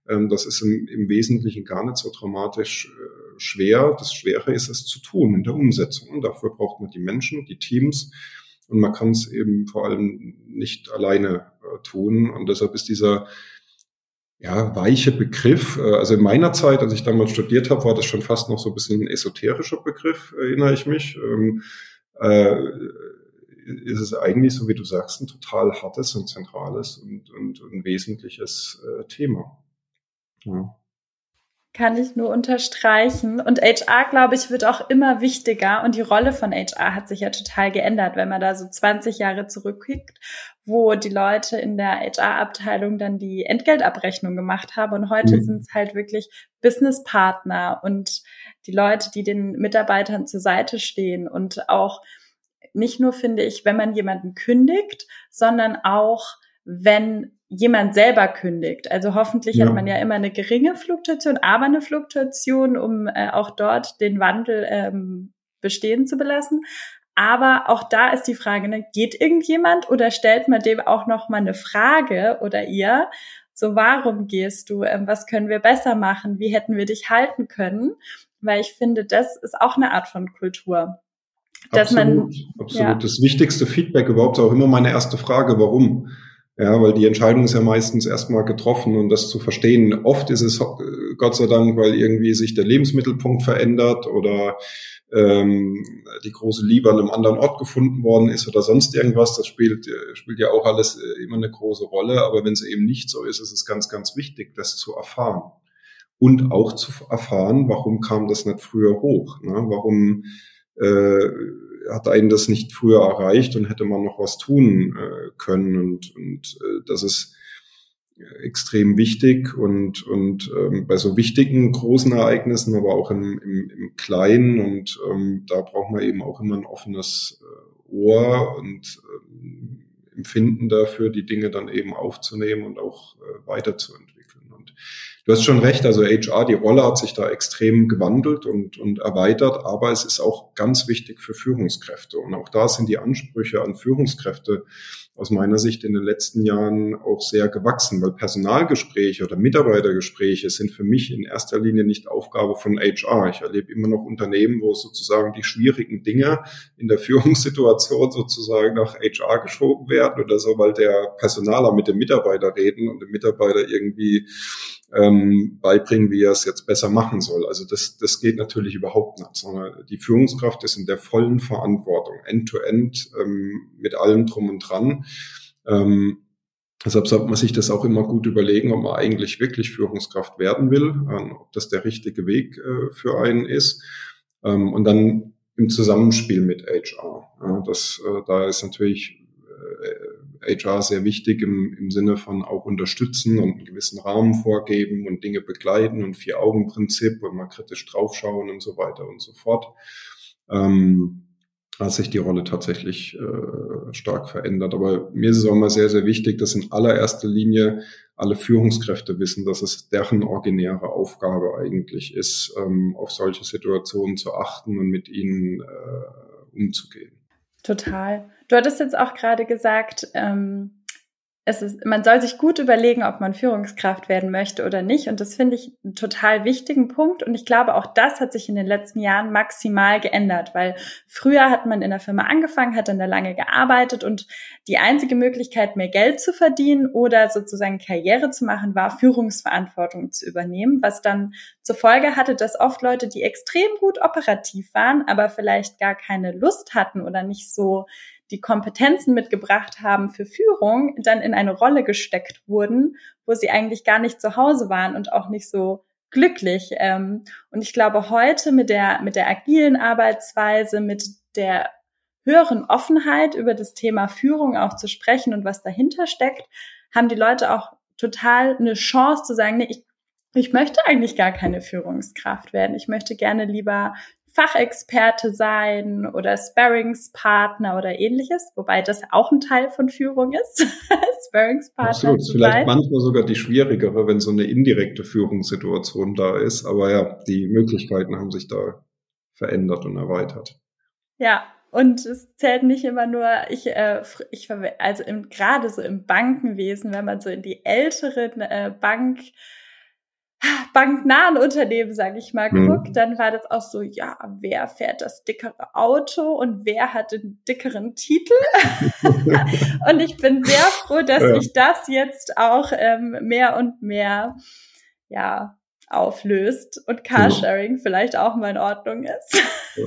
Ähm, das ist im, im Wesentlichen gar nicht so dramatisch äh, schwer. Das Schwere ist es zu tun in der Umsetzung. Und dafür braucht man die Menschen, die Teams. Und man kann es eben vor allem nicht alleine äh, tun. Und deshalb ist dieser ja, weiche Begriff. Äh, also in meiner Zeit, als ich damals studiert habe, war das schon fast noch so ein bisschen ein esoterischer Begriff, erinnere ich mich. Ähm, äh, ist es eigentlich, so wie du sagst, ein total hartes und zentrales und, und, und wesentliches äh, Thema. Ja. Kann ich nur unterstreichen. Und HR, glaube ich, wird auch immer wichtiger. Und die Rolle von HR hat sich ja total geändert, wenn man da so 20 Jahre zurückkickt, wo die Leute in der HR-Abteilung dann die Entgeltabrechnung gemacht haben. Und heute mhm. sind es halt wirklich Businesspartner und die Leute, die den Mitarbeitern zur Seite stehen und auch nicht nur, finde ich, wenn man jemanden kündigt, sondern auch, wenn jemand selber kündigt. Also hoffentlich ja. hat man ja immer eine geringe Fluktuation, aber eine Fluktuation, um äh, auch dort den Wandel ähm, bestehen zu belassen. Aber auch da ist die Frage, ne, geht irgendjemand oder stellt man dem auch noch mal eine Frage oder ihr? So, warum gehst du? Ähm, was können wir besser machen? Wie hätten wir dich halten können? Weil ich finde, das ist auch eine Art von Kultur. Dass absolut, man, absolut. Ja. Das wichtigste Feedback überhaupt ist auch immer meine erste Frage, warum? Ja, weil die Entscheidung ist ja meistens erstmal getroffen und das zu verstehen. Oft ist es äh, Gott sei Dank, weil irgendwie sich der Lebensmittelpunkt verändert oder ähm, die große Liebe an einem anderen Ort gefunden worden ist oder sonst irgendwas. Das spielt, äh, spielt ja auch alles äh, immer eine große Rolle. Aber wenn es eben nicht so ist, ist es ganz, ganz wichtig, das zu erfahren. Und auch zu erfahren, warum kam das nicht früher hoch? Ne? Warum äh, hat einen das nicht früher erreicht und hätte man noch was tun äh, können. Und, und äh, das ist extrem wichtig und, und ähm, bei so wichtigen großen Ereignissen, aber auch im, im, im Kleinen und ähm, da braucht man eben auch immer ein offenes äh, Ohr und ähm, Empfinden dafür, die Dinge dann eben aufzunehmen und auch äh, weiterzuentwickeln. Und Du hast schon recht, also HR, die Rolle hat sich da extrem gewandelt und, und erweitert, aber es ist auch ganz wichtig für Führungskräfte. Und auch da sind die Ansprüche an Führungskräfte aus meiner Sicht in den letzten Jahren auch sehr gewachsen, weil Personalgespräche oder Mitarbeitergespräche sind für mich in erster Linie nicht Aufgabe von HR. Ich erlebe immer noch Unternehmen, wo sozusagen die schwierigen Dinge in der Führungssituation sozusagen nach HR geschoben werden oder so, weil der Personaler mit dem Mitarbeiter reden und dem Mitarbeiter irgendwie ähm, beibringen, wie er es jetzt besser machen soll. Also das, das geht natürlich überhaupt nicht, sondern die Führungskraft ist in der vollen Verantwortung, end-to-end, -end, ähm, mit allem drum und dran. Ähm, deshalb sollte man sich das auch immer gut überlegen, ob man eigentlich wirklich Führungskraft werden will, ähm, ob das der richtige Weg äh, für einen ist. Ähm, und dann im Zusammenspiel mit HR. Ja, das, äh, da ist natürlich HR sehr wichtig im, im Sinne von auch unterstützen und einen gewissen Rahmen vorgeben und Dinge begleiten und Vier-Augen-Prinzip und mal kritisch draufschauen und so weiter und so fort. Ähm, hat sich die Rolle tatsächlich äh, stark verändert. Aber mir ist es auch immer sehr, sehr wichtig, dass in allererster Linie alle Führungskräfte wissen, dass es deren originäre Aufgabe eigentlich ist, ähm, auf solche Situationen zu achten und mit ihnen äh, umzugehen. Total. Du hattest jetzt auch gerade gesagt, ähm, es ist, man soll sich gut überlegen, ob man Führungskraft werden möchte oder nicht. Und das finde ich einen total wichtigen Punkt. Und ich glaube, auch das hat sich in den letzten Jahren maximal geändert, weil früher hat man in der Firma angefangen, hat dann da lange gearbeitet und die einzige Möglichkeit, mehr Geld zu verdienen oder sozusagen Karriere zu machen, war Führungsverantwortung zu übernehmen, was dann zur Folge hatte, dass oft Leute, die extrem gut operativ waren, aber vielleicht gar keine Lust hatten oder nicht so die Kompetenzen mitgebracht haben für Führung, dann in eine Rolle gesteckt wurden, wo sie eigentlich gar nicht zu Hause waren und auch nicht so glücklich. Ähm, und ich glaube, heute mit der, mit der agilen Arbeitsweise, mit der höheren Offenheit über das Thema Führung auch zu sprechen und was dahinter steckt, haben die Leute auch total eine Chance zu sagen, nee, ich, ich möchte eigentlich gar keine Führungskraft werden. Ich möchte gerne lieber Fachexperte sein oder Sparringspartner oder ähnliches, wobei das auch ein Teil von Führung ist, Sparringspartner Absolut. zu Vielleicht sein. manchmal sogar die schwierigere, wenn so eine indirekte Führungssituation da ist. Aber ja, die Möglichkeiten haben sich da verändert und erweitert. Ja, und es zählt nicht immer nur, ich, äh, ich also gerade so im Bankenwesen, wenn man so in die älteren äh, Bank banknahen Unternehmen, sage ich mal, mhm. geguckt, mhm. dann war das auch so, ja, wer fährt das dickere Auto und wer hat den dickeren Titel? und ich bin sehr froh, dass ja. sich das jetzt auch ähm, mehr und mehr, ja, auflöst und Carsharing ja. vielleicht auch mal in Ordnung ist. Ja.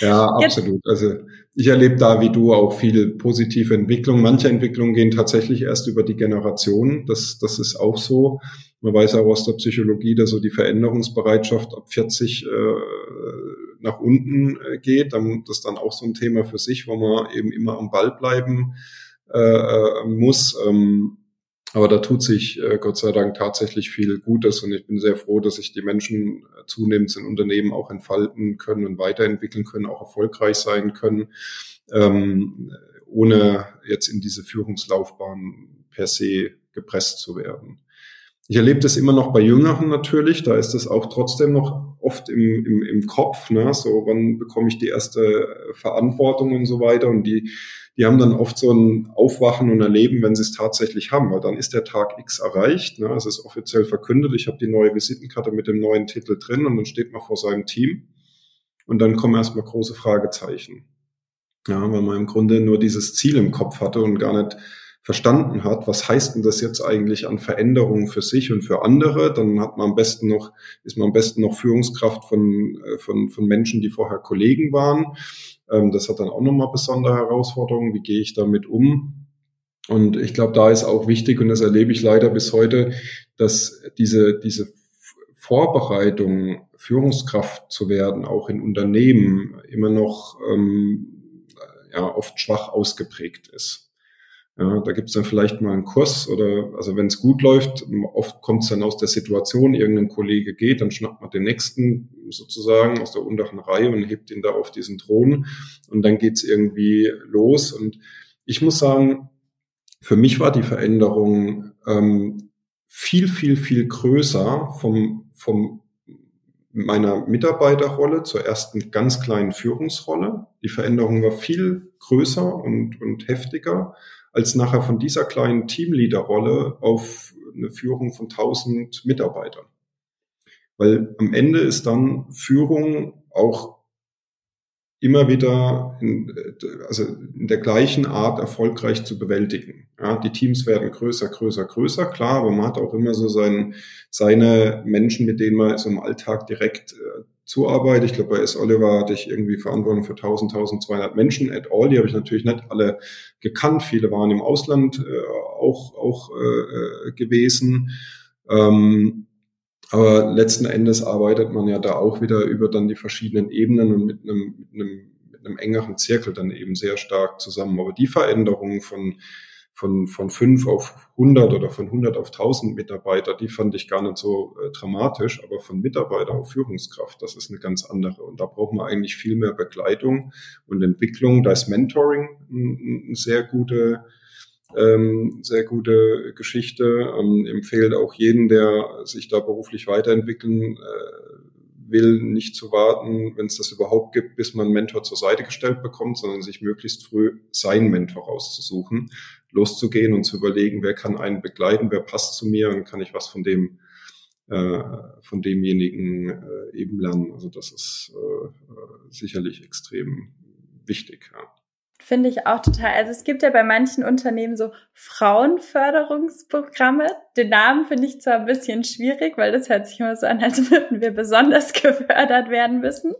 Ja, absolut. Also ich erlebe da wie du auch viel positive Entwicklung. Manche Entwicklungen gehen tatsächlich erst über die Generation. Das, das ist auch so. Man weiß auch aus der Psychologie, dass so die Veränderungsbereitschaft ab 40 äh, nach unten äh, geht. Dann, das ist dann auch so ein Thema für sich, wo man eben immer am Ball bleiben äh, äh muss. Ähm, aber da tut sich äh, Gott sei Dank tatsächlich viel Gutes und ich bin sehr froh, dass sich die Menschen äh, zunehmend in Unternehmen auch entfalten können und weiterentwickeln können, auch erfolgreich sein können, ähm, ohne jetzt in diese Führungslaufbahn per se gepresst zu werden. Ich erlebe das immer noch bei Jüngeren natürlich, da ist das auch trotzdem noch oft im, im, im Kopf, ne? so wann bekomme ich die erste Verantwortung und so weiter und die die haben dann oft so ein Aufwachen und Erleben, wenn sie es tatsächlich haben, weil dann ist der Tag X erreicht, ne? es ist offiziell verkündet, ich habe die neue Visitenkarte mit dem neuen Titel drin und dann steht man vor seinem Team und dann kommen erstmal große Fragezeichen. Ja, weil man im Grunde nur dieses Ziel im Kopf hatte und gar nicht verstanden hat, was heißt denn das jetzt eigentlich an Veränderungen für sich und für andere, dann hat man am besten noch, ist man am besten noch Führungskraft von, äh, von, von Menschen, die vorher Kollegen waren ähm, das hat dann auch nochmal besondere Herausforderungen. Wie gehe ich damit um? Und ich glaube, da ist auch wichtig, und das erlebe ich leider bis heute, dass diese, diese Vorbereitung, Führungskraft zu werden, auch in Unternehmen, immer noch ähm, ja, oft schwach ausgeprägt ist. Ja, da gibt es dann vielleicht mal einen Kurs oder, also wenn es gut läuft, oft kommt es dann aus der Situation, irgendein Kollege geht, dann schnappt man den nächsten sozusagen aus der unteren Reihe und hebt ihn da auf diesen Thron und dann geht's irgendwie los. Und ich muss sagen, für mich war die Veränderung ähm, viel, viel, viel größer vom, vom meiner Mitarbeiterrolle zur ersten ganz kleinen Führungsrolle. Die Veränderung war viel größer und, und heftiger als nachher von dieser kleinen Teamleaderrolle auf eine Führung von 1000 Mitarbeitern. Weil am Ende ist dann Führung auch immer wieder in, also in der gleichen Art erfolgreich zu bewältigen. Ja, die Teams werden größer, größer, größer, klar, aber man hat auch immer so sein, seine Menschen, mit denen man so im Alltag direkt äh, zuarbeitet. Ich glaube, bei S. Oliver hatte ich irgendwie Verantwortung für 1000, 1200 Menschen at all. Die habe ich natürlich nicht alle gekannt. Viele waren im Ausland äh, auch, auch äh, gewesen. Ähm, aber letzten Endes arbeitet man ja da auch wieder über dann die verschiedenen Ebenen und mit einem, mit einem, mit einem engeren Zirkel dann eben sehr stark zusammen. Aber die Veränderung von von, von fünf auf 100 oder von 100 auf 1000 Mitarbeiter, die fand ich gar nicht so äh, dramatisch, aber von Mitarbeiter auf Führungskraft, das ist eine ganz andere. Und da braucht man eigentlich viel mehr Begleitung und Entwicklung. Da ist Mentoring eine sehr gute, ähm, sehr gute Geschichte. Ähm, empfehle auch jeden, der sich da beruflich weiterentwickeln äh, will, nicht zu warten, wenn es das überhaupt gibt, bis man einen Mentor zur Seite gestellt bekommt, sondern sich möglichst früh seinen Mentor rauszusuchen, loszugehen und zu überlegen, wer kann einen begleiten, wer passt zu mir und kann ich was von dem äh, von demjenigen äh, eben lernen. Also das ist äh, sicherlich extrem wichtig. Ja. Finde ich auch total. Also es gibt ja bei manchen Unternehmen so Frauenförderungsprogramme. Den Namen finde ich zwar ein bisschen schwierig, weil das hört sich immer so an, als würden wir besonders gefördert werden müssen.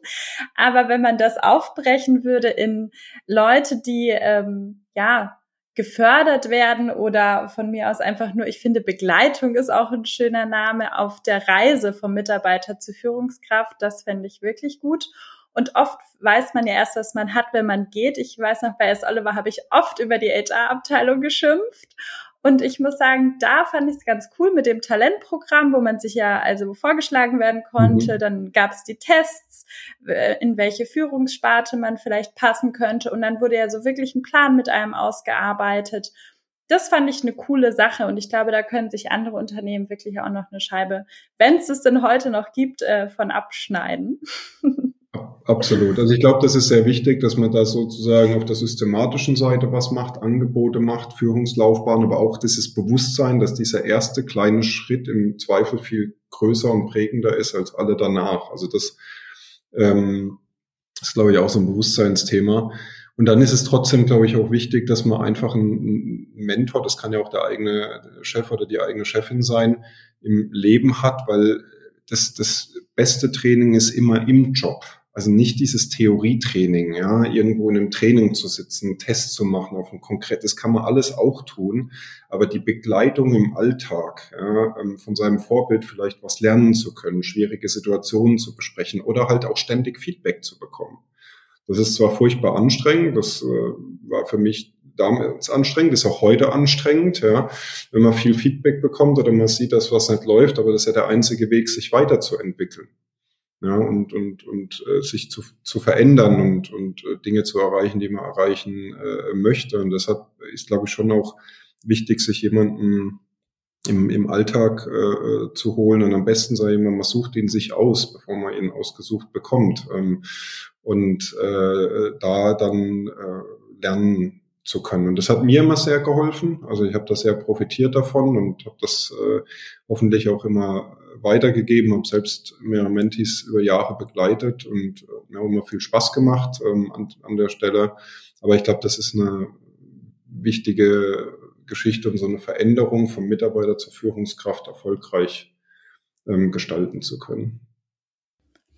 Aber wenn man das aufbrechen würde in Leute, die ähm, ja gefördert werden oder von mir aus einfach nur, ich finde, Begleitung ist auch ein schöner Name auf der Reise vom Mitarbeiter zur Führungskraft. Das fände ich wirklich gut. Und oft weiß man ja erst, was man hat, wenn man geht. Ich weiß noch, bei S. Oliver habe ich oft über die HR-Abteilung geschimpft. Und ich muss sagen, da fand ich es ganz cool mit dem Talentprogramm, wo man sich ja also vorgeschlagen werden konnte. Mhm. Dann gab es die Tests, äh, in welche Führungssparte man vielleicht passen könnte. Und dann wurde ja so wirklich ein Plan mit einem ausgearbeitet. Das fand ich eine coole Sache und ich glaube, da können sich andere Unternehmen wirklich auch noch eine Scheibe, wenn es es denn heute noch gibt, äh, von abschneiden. Absolut. Also ich glaube, das ist sehr wichtig, dass man da sozusagen auf der systematischen Seite was macht, Angebote macht, Führungslaufbahn, aber auch dieses Bewusstsein, dass dieser erste kleine Schritt im Zweifel viel größer und prägender ist als alle danach. Also das ähm, ist, glaube ich, auch so ein Bewusstseinsthema. Und dann ist es trotzdem, glaube ich, auch wichtig, dass man einfach einen Mentor, das kann ja auch der eigene Chef oder die eigene Chefin sein, im Leben hat, weil das, das beste Training ist immer im Job. Also nicht dieses Theorietraining, ja, irgendwo in einem Training zu sitzen, einen Test zu machen auf ein konkretes, kann man alles auch tun. Aber die Begleitung im Alltag, ja, ähm, von seinem Vorbild vielleicht was lernen zu können, schwierige Situationen zu besprechen oder halt auch ständig Feedback zu bekommen. Das ist zwar furchtbar anstrengend, das äh, war für mich damals anstrengend, ist auch heute anstrengend, ja, wenn man viel Feedback bekommt oder man sieht, dass was nicht läuft, aber das ist ja der einzige Weg, sich weiterzuentwickeln ja, und, und, und äh, sich zu, zu verändern und, und äh, Dinge zu erreichen, die man erreichen äh, möchte. Und deshalb ist, glaube ich, schon auch wichtig, sich jemanden im, im Alltag äh, zu holen. Und am besten sei immer, man sucht ihn sich aus, bevor man ihn ausgesucht bekommt. Ähm, und äh, da dann äh, lernen zu können. Und das hat mir immer sehr geholfen. Also ich habe da sehr profitiert davon und habe das äh, hoffentlich auch immer weitergegeben, habe selbst mehrere Mentis über Jahre begleitet und äh, mir immer viel Spaß gemacht ähm, an, an der Stelle. Aber ich glaube, das ist eine wichtige Geschichte und so eine Veränderung vom Mitarbeiter zur Führungskraft erfolgreich ähm, gestalten zu können.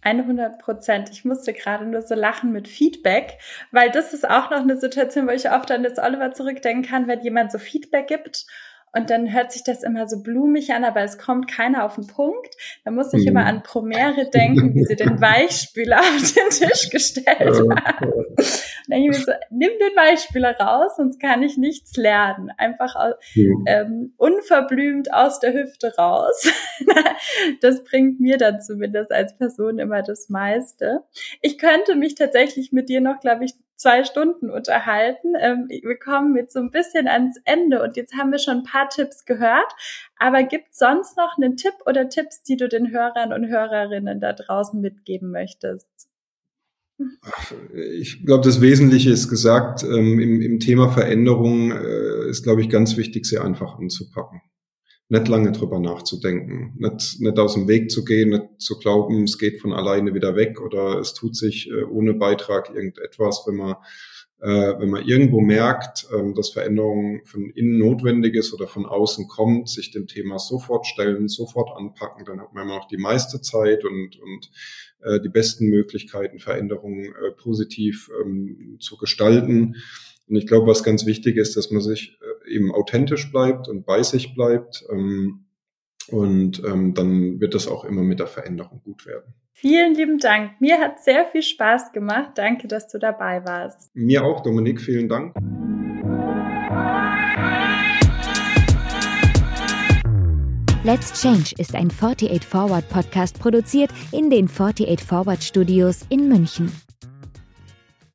100 Prozent. Ich musste gerade nur so lachen mit Feedback, weil das ist auch noch eine Situation, wo ich oft an das Oliver zurückdenken kann, wenn jemand so Feedback gibt und dann hört sich das immer so blumig an, aber es kommt keiner auf den Punkt. Da muss ich immer mhm. an Promere denken, wie sie den Weichspüler auf den Tisch gestellt haben. Und dann ich mir so, nimm den Weichspüler raus, sonst kann ich nichts lernen. Einfach ähm, unverblümt aus der Hüfte raus. das bringt mir dann zumindest als Person immer das meiste. Ich könnte mich tatsächlich mit dir noch, glaube ich, zwei Stunden unterhalten. Ähm, wir kommen jetzt so ein bisschen ans Ende und jetzt haben wir schon ein paar Tipps gehört. Aber gibt sonst noch einen Tipp oder Tipps, die du den Hörern und Hörerinnen da draußen mitgeben möchtest? Ich glaube, das Wesentliche ist gesagt. Ähm, im, im, Thema Veränderung äh, ist, glaube ich, ganz wichtig, sie einfach anzupacken nicht lange drüber nachzudenken, nicht, nicht aus dem Weg zu gehen, nicht zu glauben, es geht von alleine wieder weg oder es tut sich äh, ohne Beitrag irgendetwas, wenn man äh, wenn man irgendwo merkt, ähm, dass Veränderung von innen notwendig ist oder von außen kommt, sich dem Thema sofort stellen, sofort anpacken, dann hat man immer noch die meiste Zeit und, und äh, die besten Möglichkeiten, Veränderungen äh, positiv ähm, zu gestalten. Und ich glaube, was ganz wichtig ist, dass man sich äh, eben authentisch bleibt und bei sich bleibt. Ähm, und ähm, dann wird das auch immer mit der Veränderung gut werden. Vielen lieben Dank. Mir hat sehr viel Spaß gemacht. Danke, dass du dabei warst. Mir auch, Dominik. Vielen Dank. Let's Change ist ein 48 Forward Podcast produziert in den 48 Forward Studios in München.